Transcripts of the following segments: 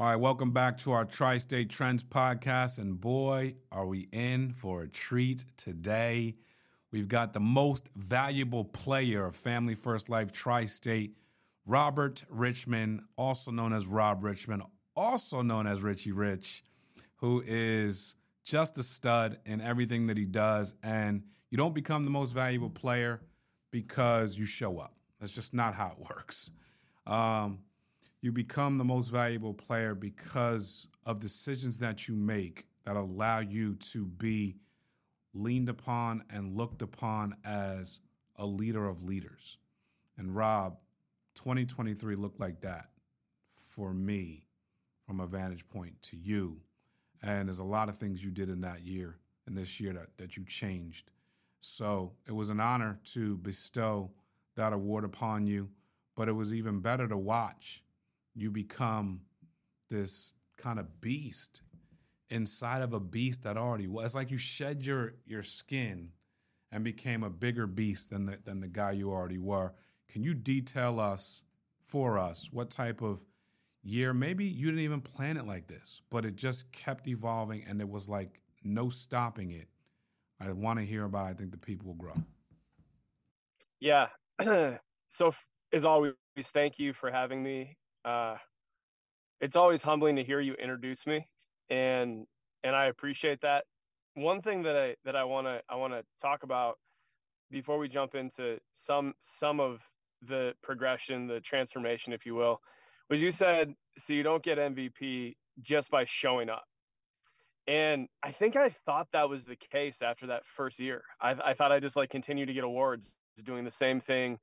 All right, welcome back to our Tri State Trends podcast. And boy, are we in for a treat today. We've got the most valuable player of Family First Life Tri State, Robert Richman, also known as Rob Richman, also known as Richie Rich, who is just a stud in everything that he does. And you don't become the most valuable player because you show up. That's just not how it works. Um, you become the most valuable player because of decisions that you make that allow you to be leaned upon and looked upon as a leader of leaders. And Rob, 2023 looked like that for me from a vantage point to you. And there's a lot of things you did in that year and this year that, that you changed. So it was an honor to bestow that award upon you, but it was even better to watch you become this kind of beast inside of a beast that already was. It's like you shed your your skin and became a bigger beast than the than the guy you already were. Can you detail us for us what type of year maybe you didn't even plan it like this, but it just kept evolving and there was like no stopping it. I want to hear about it. I think the people will grow. Yeah. so as always, thank you for having me uh, it's always humbling to hear you introduce me, and and I appreciate that. One thing that I that I want to I want to talk about before we jump into some some of the progression, the transformation, if you will, was you said so you don't get MVP just by showing up. And I think I thought that was the case after that first year. I, I thought I just like continue to get awards, doing the same thing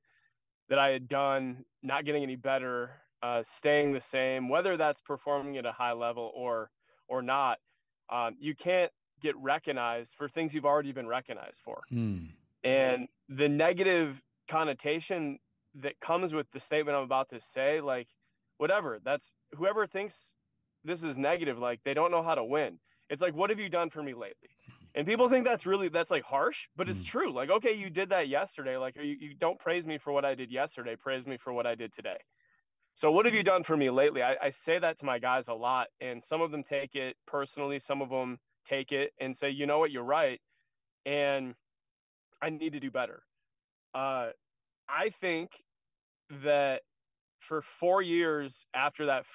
that I had done, not getting any better, uh, staying the same, whether that's performing at a high level or or not. Um, you can't get recognized for things you've already been recognized for. Hmm. And the negative connotation that comes with the statement I'm about to say, like, whatever, that's whoever thinks this is negative, like, they don't know how to win. It's like, what have you done for me lately? And people think that's really, that's like harsh, but it's hmm. true. Like, okay, you did that yesterday. Like, you, you don't praise me for what I did yesterday, praise me for what I did today. So, what have you done for me lately? I, I, say that to my guys a lot, and some of them take it personally, some of them take it and say, you know what, you're right, and I need to do better. Uh, I think that for four years after that,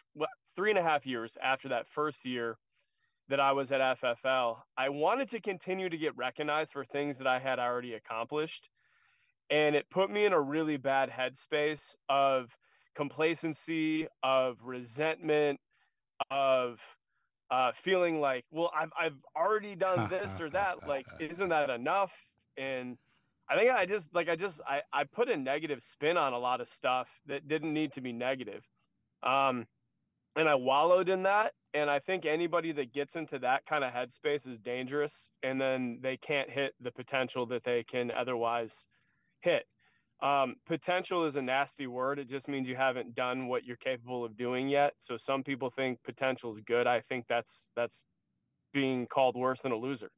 three and a half years after that first year that I was at FFL, I wanted to continue to get recognized for things that I had already accomplished. And it put me in a really bad headspace of complacency, of resentment, of uh, feeling like, well, I've I've already done this or that. Like, isn't that enough? And I think I just like I just I I put a negative spin on a lot of stuff that didn't need to be negative. Um, and I wallowed in that. And I think anybody that gets into that kind of headspace is dangerous, and then they can't hit the potential that they can otherwise hit. Um, potential is a nasty word. It just means you haven't done what you're capable of doing yet. So some people think potential is good. I think that's that's being called worse than a loser.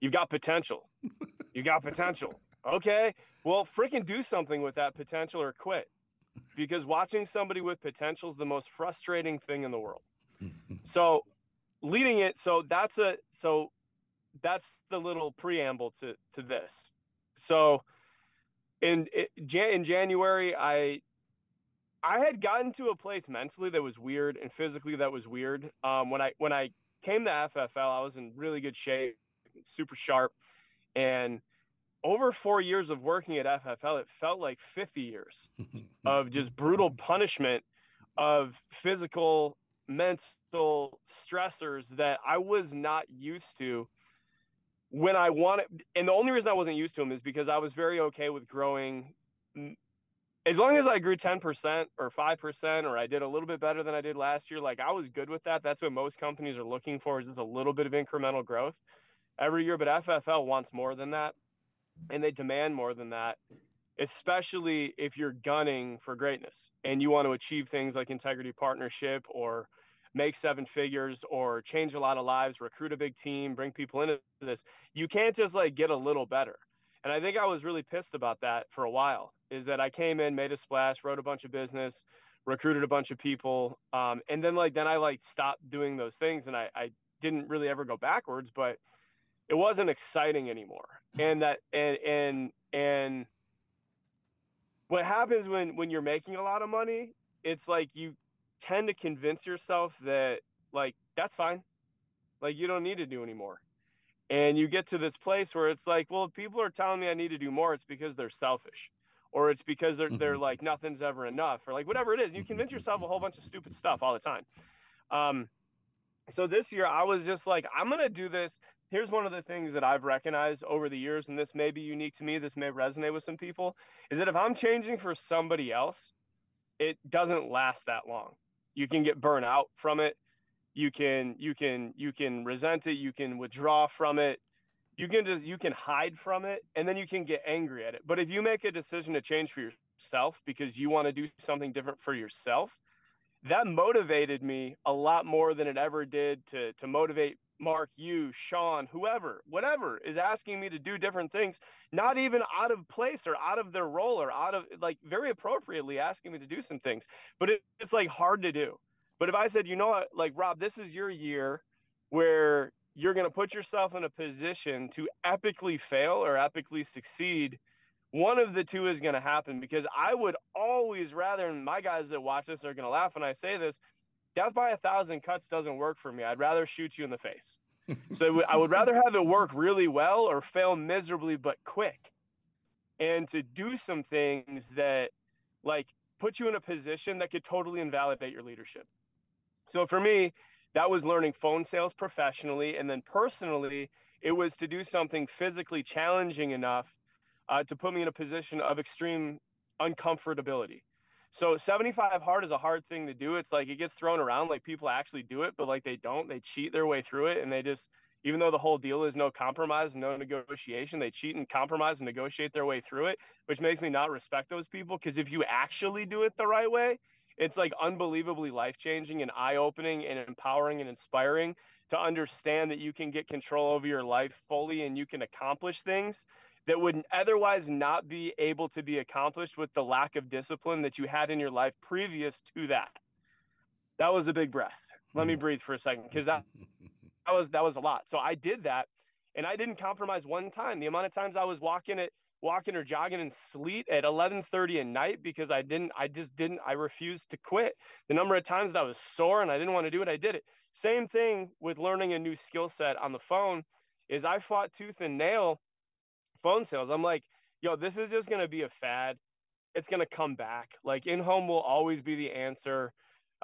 You've got potential. You got potential. Okay. Well, freaking do something with that potential or quit. Because watching somebody with potential is the most frustrating thing in the world. So leading it, so that's a so that's the little preamble to to this. So in in January, I I had gotten to a place mentally that was weird and physically that was weird. Um, when I when I came to FFL, I was in really good shape, super sharp, and over four years of working at FFL, it felt like 50 years of just brutal punishment of physical, mental stressors that I was not used to when I wanted, and the only reason I wasn't used to them is because I was very okay with growing. As long as I grew 10% or 5%, or I did a little bit better than I did last year, like I was good with that. That's what most companies are looking for is just a little bit of incremental growth every year. But FFL wants more than that, and they demand more than that, especially if you're gunning for greatness and you want to achieve things like integrity partnership or make seven figures or change a lot of lives, recruit a big team, bring people into this. You can't just like get a little better. And I think I was really pissed about that for a while. Is that I came in, made a splash, wrote a bunch of business, recruited a bunch of people. Um, and then like then I like stopped doing those things and I, I didn't really ever go backwards, but it wasn't exciting anymore. And that and and and what happens when when you're making a lot of money, it's like you tend to convince yourself that like that's fine. Like you don't need to do anymore. And you get to this place where it's like, well, if people are telling me I need to do more, it's because they're selfish. Or it's because they're they're mm-hmm. like nothing's ever enough, or like whatever it is. You convince yourself a whole bunch of stupid stuff all the time. Um, so this year I was just like, I'm gonna do this. Here's one of the things that I've recognized over the years, and this may be unique to me. This may resonate with some people. Is that if I'm changing for somebody else, it doesn't last that long. You can get burnt out from it. You can you can you can resent it. You can withdraw from it. You can just you can hide from it and then you can get angry at it. But if you make a decision to change for yourself because you want to do something different for yourself that motivated me a lot more than it ever did to to motivate Mark, you, Sean, whoever, whatever is asking me to do different things, not even out of place or out of their role or out of like very appropriately asking me to do some things. But it, it's like hard to do. But if I said, you know what, like Rob, this is your year where you're going to put yourself in a position to epically fail or epically succeed, one of the two is going to happen because I would always rather, and my guys that watch this are going to laugh when I say this, death by a thousand cuts doesn't work for me. I'd rather shoot you in the face. so I would rather have it work really well or fail miserably but quick. And to do some things that like put you in a position that could totally invalidate your leadership. So for me, that was learning phone sales professionally. And then personally, it was to do something physically challenging enough uh, to put me in a position of extreme uncomfortability. So 75 hard is a hard thing to do. It's like it gets thrown around like people actually do it, but like they don't. They cheat their way through it and they just even though the whole deal is no compromise, no negotiation, they cheat and compromise and negotiate their way through it, which makes me not respect those people because if you actually do it the right way, it's like unbelievably life changing and eye opening and empowering and inspiring to understand that you can get control over your life fully and you can accomplish things that would otherwise not be able to be accomplished with the lack of discipline that you had in your life previous to that. That was a big breath. Let me breathe for a second because that that was that was a lot. So I did that and I didn't compromise one time. The amount of times I was walking it walking or jogging in sleet at 11:30 at night because I didn't I just didn't I refused to quit. The number of times that I was sore and I didn't want to do it, I did it. Same thing with learning a new skill set on the phone is I fought tooth and nail phone sales. I'm like, yo, this is just to be a fad. It's to come back. Like in home will always be the answer.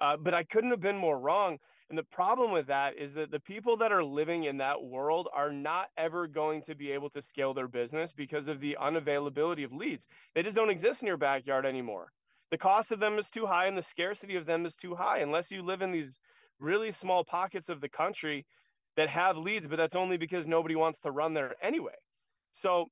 Uh, but I couldn't have been more wrong and the problem with that is that the people that are living in that world are not ever going to be able to scale their business because of the unavailability of leads. They just don't exist in your backyard anymore. The cost of them is too high and the scarcity of them is too high unless you live in these really small pockets of the country that have leads, but that's only because nobody wants to run there anyway. So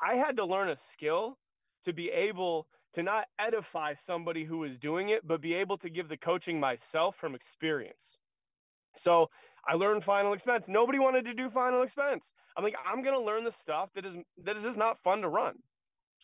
I had to learn a skill to be able to not edify somebody who is doing it, but be able to give the coaching myself from experience. So I learned final expense. Nobody wanted to do final expense. I'm like, I'm gonna learn the stuff that is that is just not fun to run.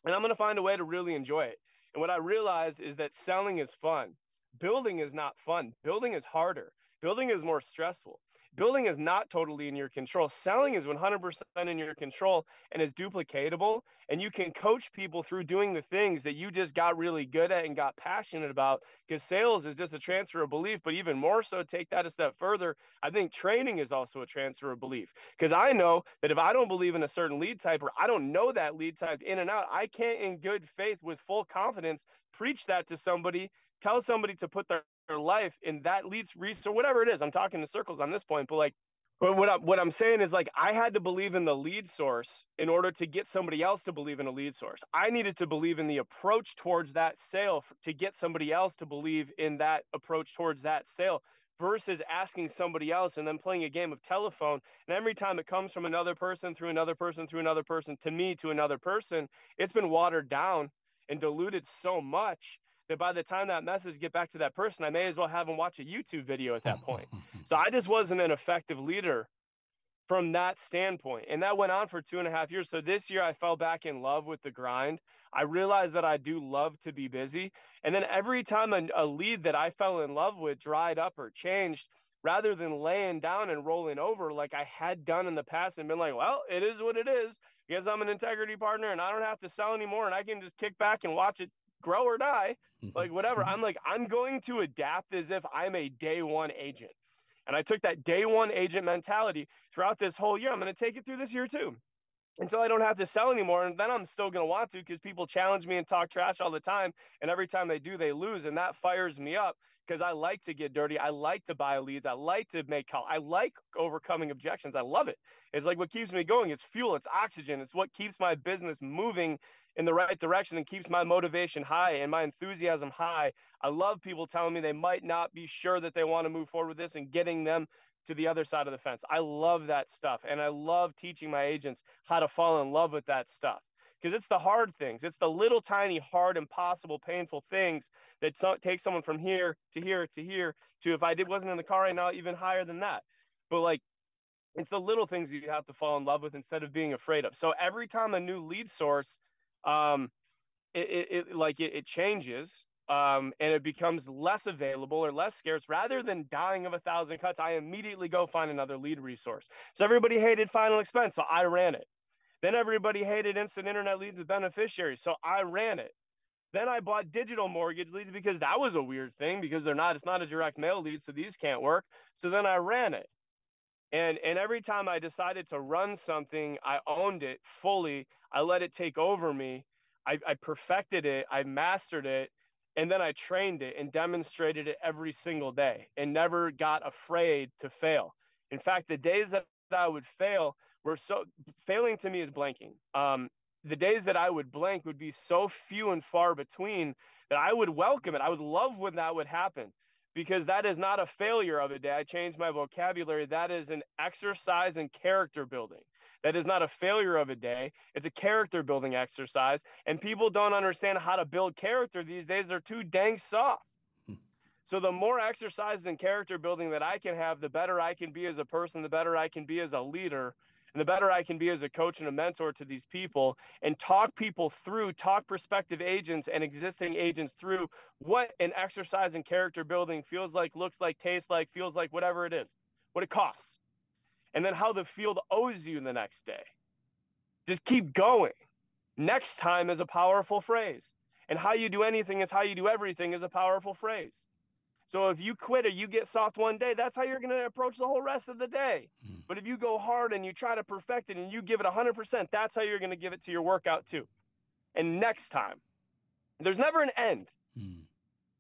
And I'm gonna find a way to really enjoy it. And what I realized is that selling is fun. Building is not fun. Building is harder. Building is more stressful building is not totally in your control. Selling is 100% in your control and is duplicatable. And you can coach people through doing the things that you just got really good at and got passionate about. Because sales is just a transfer of belief, but even more so, take that a step further. I think training is also a transfer of belief. Because I know that if I don't believe in a certain lead type or I don't know that lead type in and out, I can't, in good faith, with full confidence, preach that to somebody tell somebody to put their life and that leads research, whatever it is. I'm talking in circles on this point, but like, but what I'm, what I'm saying is like, I had to believe in the lead source in order to get somebody else to believe in a lead source. I needed to believe in the approach towards that sale to get somebody else to believe in that approach towards that sale versus asking somebody else and then playing a game of telephone. And every time it comes from another person through another person through another person to me to another person, it's been watered down and diluted so much that by the time that message get back to that person, I may as well have them watch a YouTube video at that point. so I just wasn't an effective leader from that standpoint. And that went on for two and a half years. So this year I fell back in love with the grind. I realized that I do love to be busy. And then every time a, a lead that I fell in love with dried up or changed, rather than laying down and rolling over like I had done in the past and been like, well, it is what it is. Because I'm an integrity partner and I don't have to sell anymore and I can just kick back and watch it grow or die, mm-hmm. like whatever. Mm-hmm. I'm like, I'm going to adapt as if I'm a day one agent. And I took that day one agent mentality throughout this whole year. I'm going to take it through this year too until I don't have to sell anymore. And then I'm still going to want to because people challenge me and talk trash all the time. And every time they do, they lose. And that fires me up because I like to get dirty. I like to buy leads. I like to make call. I like overcoming objections. I love it. It's like what keeps me going. It's fuel. It's oxygen. It's what keeps my business moving in the right direction and keeps my motivation high and my enthusiasm high. I love people telling me they might not be sure that they want to move forward with this and getting them to the other side of the fence. I love that stuff. And I love teaching my agents how to fall in love with that stuff because it's the hard things. It's the little tiny, hard, impossible, painful things that so- take someone from here to here to here to if I did wasn't in the car right now, even higher than that. But like, it's the little things you have to fall in love with instead of being afraid of. So every time a new lead source um, it, it, it like it, it changes um, and it becomes less available or less scarce. Rather than dying of a thousand cuts i immediately go find another lead resource. So everybody hated final expense so i ran it. Then everybody hated instant internet leads with beneficiaries so i ran it. Then i bought digital mortgage leads because that was a weird thing because they're not it's not a direct mail lead so these can't work. So then i ran it and and every time i decided to run something i owned it fully. I let it take over me. I, I perfected it. I mastered it. And then i trained it and demonstrated it every single day and never got afraid to fail. In fact the days that i would fail were so failing to me is blanking. Um, the days that i would blank would be so few and far between that i would welcome it. I would love when that would happen because that is not a failure of a day. I changed my vocabulary. That is an exercise in character building. That is not a failure of a day. It's a character building exercise. And people don't understand how to build character these days. They're too dang soft. Hmm. So the more exercises in character building that I can have, the better I can be as a person, the better I can be as a leader and the better I can be as a coach and a mentor to these people and talk people through, talk prospective agents and existing agents through what an exercise in character building feels like, looks like, tastes like, feels like, whatever it is, what it costs. And then how the field owes you the next day. Just keep going. Next time is a powerful phrase. And how you do anything is how you do everything is a powerful phrase. So if you quit or you get soft one day, that's how you're going to approach the whole rest of the day. Mm. But if you go hard and you try to perfect it and you give it 100%, that's how you're going to give it to your workout too. And next time, there's never an end. Mm.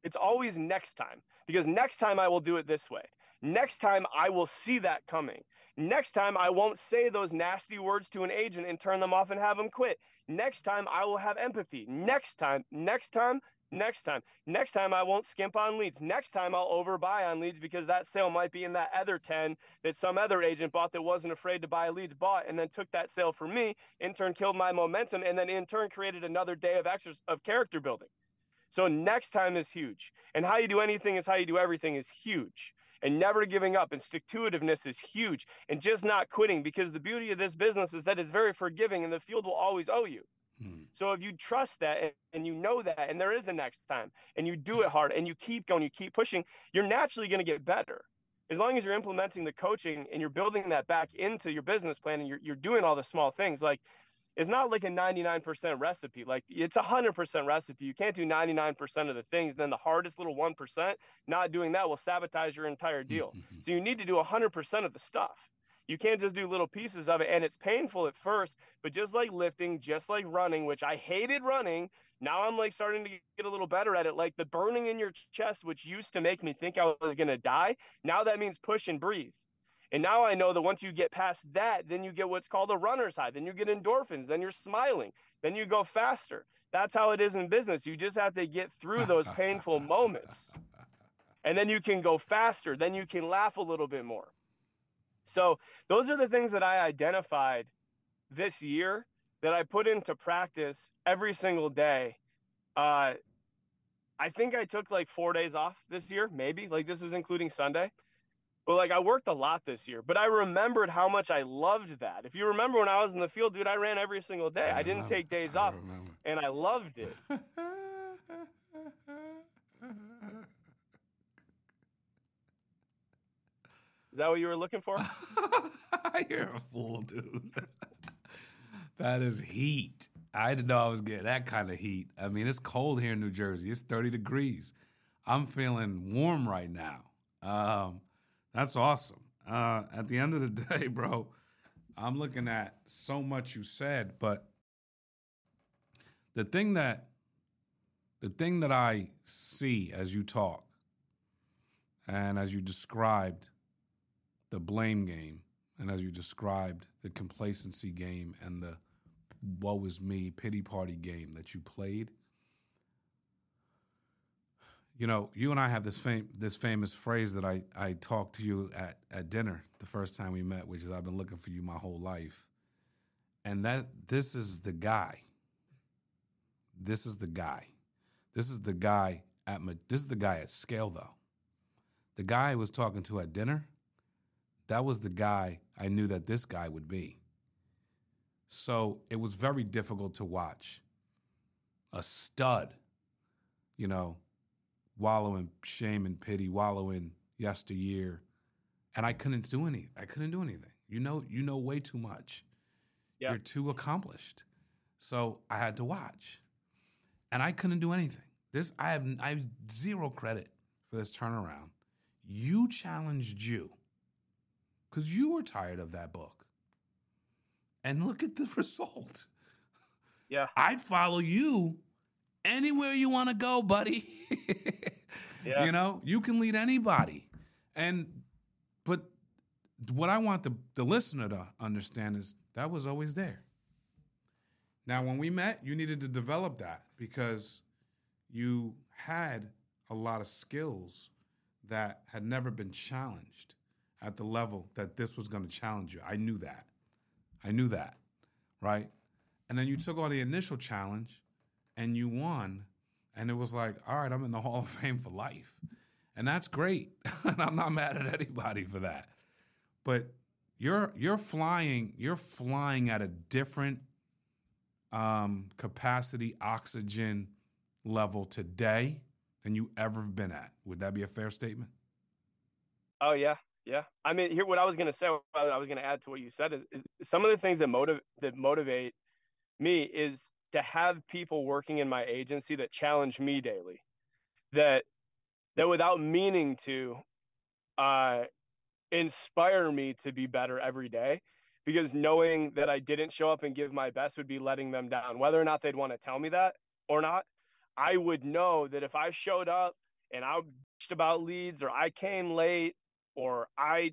It's always next time because next time I will do it this way. Next time I will see that coming. Next time I won't say those nasty words to an agent and turn them off and have them quit. Next time I will have empathy. Next time, next time, Next time. Next time I won't skimp on leads. Next time I'll overbuy on leads because that sale might be in that other 10 that some other agent bought that wasn't afraid to buy leads bought and then took that sale for me, in turn killed my momentum and then in turn created another day of extra of character building. So next time is huge. And how you do anything is how you do everything is huge. And never giving up and stick to itiveness is huge. And just not quitting because the beauty of this business is that it's very forgiving and the field will always owe you. Hmm. So if you trust that and, and, you know that, and there is a next time, and you do it hard and you keep going, you keep pushing, you're naturally going to get better. As long as you're implementing the coaching and you're building that back into your business plan and you're, you're doing all the small things, like it's not like a 99% recipe. Like it's a 100% recipe. You can't do 99% of the things. Then the hardest little 1%, not doing that will sabotage your entire mm, deal. Mm, mm. so you need to do 100% of the stuff. You can't just do little pieces of it. And it's painful at first, but just like lifting, just like running, which I hated running. Now I'm like starting to get a little better at it. Like the burning in your chest, which used to make me think I was going to die. Now that means push and breathe. And now I know that once you get past that, then you get what's called a runner's high. Then you get endorphins. Then you're smiling. Then you go faster. That's how it is in business. You just have to get through those painful moments. And then you can go faster. Then you can laugh a little bit more. So those are the things that I identified this year that I put into practice every single day. Uh, I think I took like four days off this year, maybe like this is including Sunday. But like I worked a lot this year, but I remembered how much I loved that. If you remember when I was in the field, dude, I ran every single day. I, I didn't take days I off, remember. and I loved it. that what you were looking for? You're a fool, dude. that is heat. I didn't know I was getting that kind of heat. I mean, it's cold here in New Jersey. It's 30 degrees. I'm feeling warm right now. Um, that's awesome. Uh, at the end of the day, bro, I'm looking at so much you said, but the thing that the thing that I see as you talk and as you described the blame game and as you described the complacency game and the woe is me pity party game that you played you know, you and I have this fam- this famous phrase that I, I talked to you at, at dinner the first time we met, which is I've been looking for you my whole life. And that this is the guy. This is the guy. This is the guy at this is the guy at scale though. The guy I was talking to at dinner, that was the guy I knew that this guy would be. So it was very difficult to watch a stud, you know, wallow in shame and pity, wallow in yesteryear, and I couldn't do any. I couldn't do anything. You know, you know way too much. You're too accomplished. So I had to watch, and I couldn't do anything. This I have I have zero credit for this turnaround. You challenged you because you were tired of that book, and look at the result. Yeah, I'd follow you anywhere you want to go, buddy. yeah. You know, you can lead anybody. And but what I want the, the listener to understand is that was always there. Now, when we met, you needed to develop that because you had a lot of skills that had never been challenged at the level that this was going to challenge you. I knew that. I knew that, right? And then you took on the initial challenge and you won. And it was like, all right, I'm in the Hall of Fame for life. And that's great. and I'm not mad at anybody for that. But you're you're flying, you're flying at a different um, capacity oxygen level today than you ever have been at. Would that be a fair statement? Oh yeah, yeah. I mean, here what I was gonna say, I was gonna add to what you said is, is some of the things that motivate that motivate me is to have people working in my agency that challenge me daily that that without meaning to uh, inspire me to be better every day because knowing that I didn't show up and give my best would be letting them down whether or not they'd want to tell me that or not I would know that if I showed up and I bitched about leads or I came late or I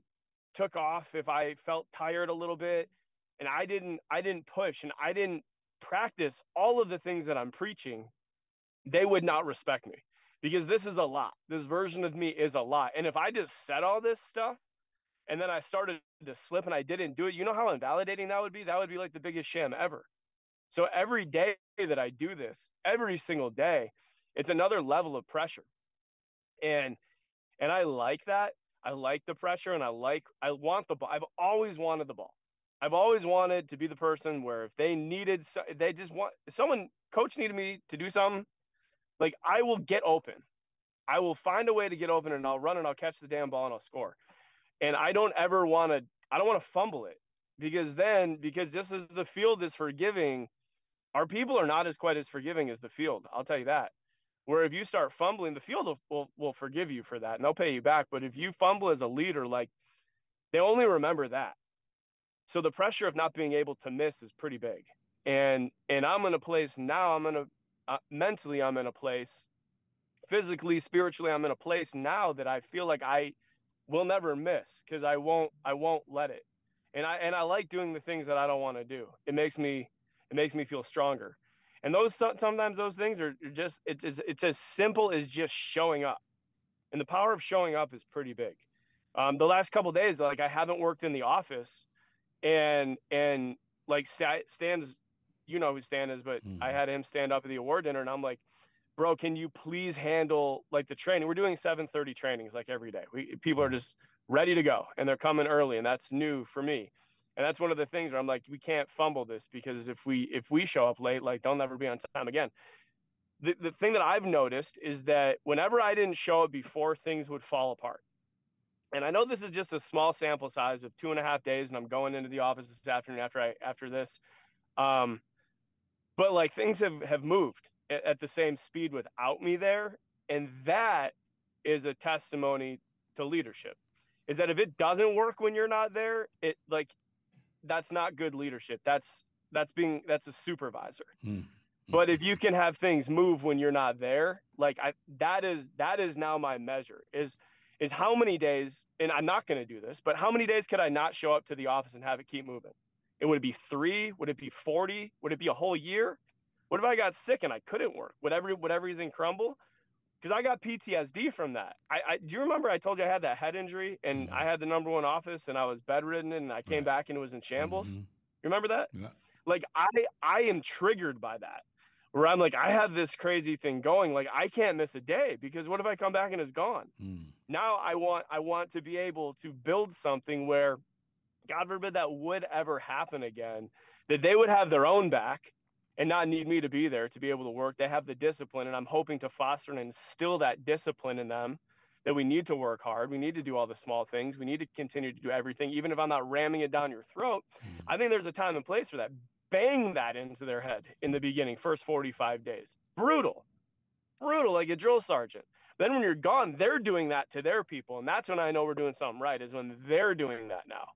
took off if I felt tired a little bit and I didn't I didn't push and I didn't practice all of the things that I'm preaching, they would not respect me because this is a lot. This version of me is a lot. And if I just said all this stuff and then I started to slip and I didn't do it, you know how invalidating that would be? That would be like the biggest sham ever. So every day that I do this, every single day, it's another level of pressure. And and I like that. I like the pressure and I like I want the ball. I've always wanted the ball. I've always wanted to be the person where if they needed, they just want someone, coach needed me to do something, like I will get open. I will find a way to get open and I'll run and I'll catch the damn ball and I'll score. And I don't ever want to, I don't want to fumble it because then, because just as the field is forgiving, our people are not as quite as forgiving as the field. I'll tell you that. Where if you start fumbling, the field will, will, will forgive you for that and they'll pay you back. But if you fumble as a leader, like they only remember that so the pressure of not being able to miss is pretty big. And and I'm in a place now. I'm in a uh, mentally. I'm in a place, physically, spiritually. I'm in a place now that I feel like I will never miss because I won't. I won't let it. And I and I like doing the things that I don't want to do. It makes me. It makes me feel stronger. And those sometimes those things are just it's it's, it's as simple as just showing up. And the power of showing up is pretty big. Um, the last couple days, like I haven't worked in the office and and like Stan's, you know who Stan is, but mm. I had him stand up at the award dinner, and I'm like, bro, can you please handle like the training? We're doing 7:30 trainings like every day. We people are just ready to go and they're coming early and that's new for me. And that's one of the things where I'm like, we can't fumble this because if we if we show up late, like they'll never be on time again. The the thing that I've noticed is that whenever I didn't show up before, things would fall apart. And I know this is just a small sample size of two and a half days, and I'm going into the office this afternoon after I after this. Um, but like things have have moved at, at the same speed without me there, and that is a testimony to leadership. Is that if it doesn't work when you're not there, it like that's not good leadership. That's that's being that's a supervisor. Mm. But if you can have things move when you're not there, like I that is that is now my measure is is how many days and I'm not going to do this, but how many days could I not show up to the office and have it keep moving? It would it be 3? Would it be 40? Would it be a whole year? What if I got sick and I couldn't work? Would every would everything crumble? Because I got PTSD from that. I, I, do you remember I told you I had that head injury and. I had the number one office and I was bedridden and I came right. back and it was in shambles. Mm-hmm. You remember that? Yeah. Like I I am triggered by that. Where I'm like I have this crazy thing going. Like I can't miss a day because what if I come back and it's gone? Mm. Now I want I want to be able to build something where, God forbid that would ever happen again, that they would have their own back and not need me to be there to be able to work. They have the discipline, and I'm hoping to foster and instill that discipline in them that we need to work hard. We need to do all the small things. We need to continue to do everything, even if I'm not ramming it down your throat. Mm-hmm. I think there's a time and place for that. Bang that into their head in the beginning, first 45 days. Brutal, brutal, like a drill sergeant. Then when you're gone, they're doing that to their people, and that's when I know we're doing something right. Is when they're doing that now.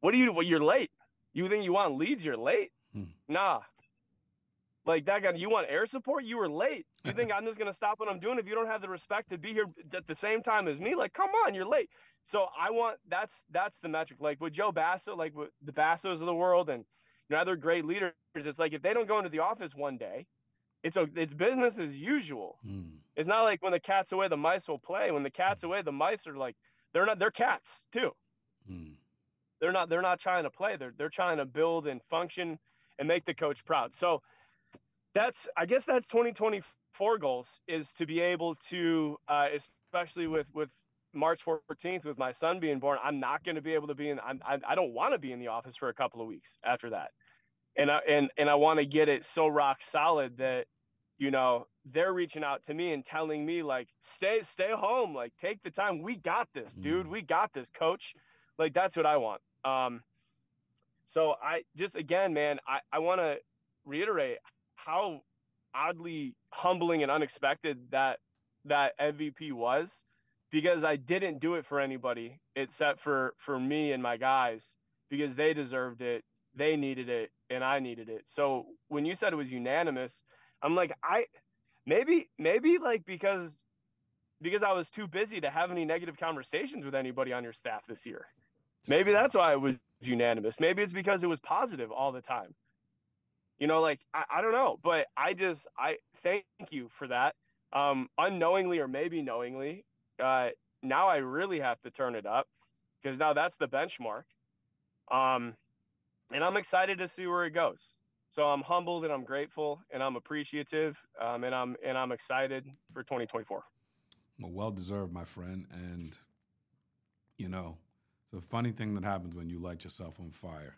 What do you? Well, you're late. You think you want leads? You're late. Hmm. Nah, like that guy, you want air support? You were late. You think I'm just gonna stop what I'm doing if you don't have the respect to be here at the same time as me? Like, come on, you're late. So I want that's that's the metric. Like with Joe Basso, like with the Bassos of the world, and you know other great leaders. It's like if they don't go into the office one day, it's a it's business as usual. Mm. It's not like when the cat's away, the mice will play. When the cat's mm. away, the mice are like they're not they're cats too. Mm. They're not they're not trying to play. They're they're trying to build and function and make the coach proud. So that's I guess that's 2024 goals is to be able to uh, especially with with March 14th with my son being born I'm not going to be able to be in I'm, I, I don't want to be in the office for a couple of weeks after that. And I, and and I want to get it so rock solid that you know they're reaching out to me and telling me like stay stay home like take the time. We got this dude. Mm. we got this coach. Like that's what I want. Um so I just again man I I want to reiterate how oddly humbling and unexpected that that MVP was because I didn't do it for anybody except for for me and my guys because they deserved it, they needed it, and I needed it. So when you said it was unanimous, I'm like I maybe maybe like because because I was too busy to have any negative conversations with anybody on your staff this year. Maybe that's why it was unanimous. Maybe it's because it was positive all the time. You know, like I, I don't know, but I just I thank you for that. Um, unknowingly or maybe knowingly, uh, now I really have to turn it up because now that's the benchmark. Um, and I'm excited to see where it goes. So I'm humbled and I'm grateful and I'm appreciative um, and I'm and I'm excited for 2024. Well, well deserved, my friend. And you know, it's a funny thing that happens when you light yourself on fire.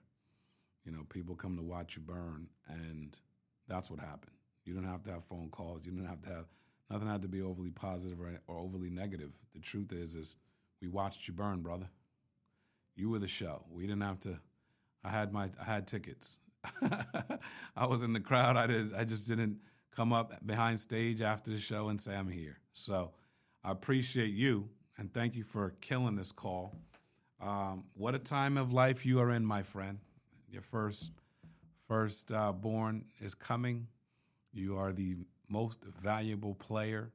You know, people come to watch you burn, and that's what happened. You don't have to have phone calls. You don't have to have nothing had to be overly positive or, or overly negative. The truth is, is we watched you burn, brother. You were the show. We didn't have to. I had my I had tickets. I was in the crowd. I did. I just didn't come up behind stage after the show and say I'm here. So I appreciate you and thank you for killing this call. Um, what a time of life you are in, my friend your first first uh, born is coming. You are the most valuable player,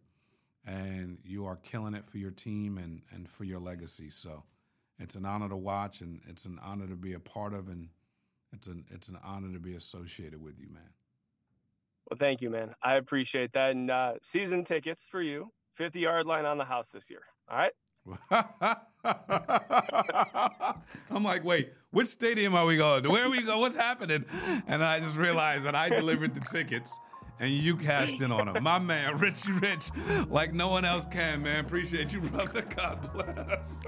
and you are killing it for your team and, and for your legacy. So it's an honor to watch, and it's an honor to be a part of, and it's an it's an honor to be associated with you, man. Well, thank you, man. I appreciate that. And uh, season tickets for you, 50 yard line on the house this year. All right. I'm like, wait, which stadium are we going to? Where are we going? What's happening? And I just realized that I delivered the tickets and you cashed in on them. My man, Richie Rich, like no one else can, man. Appreciate you, brother. God bless.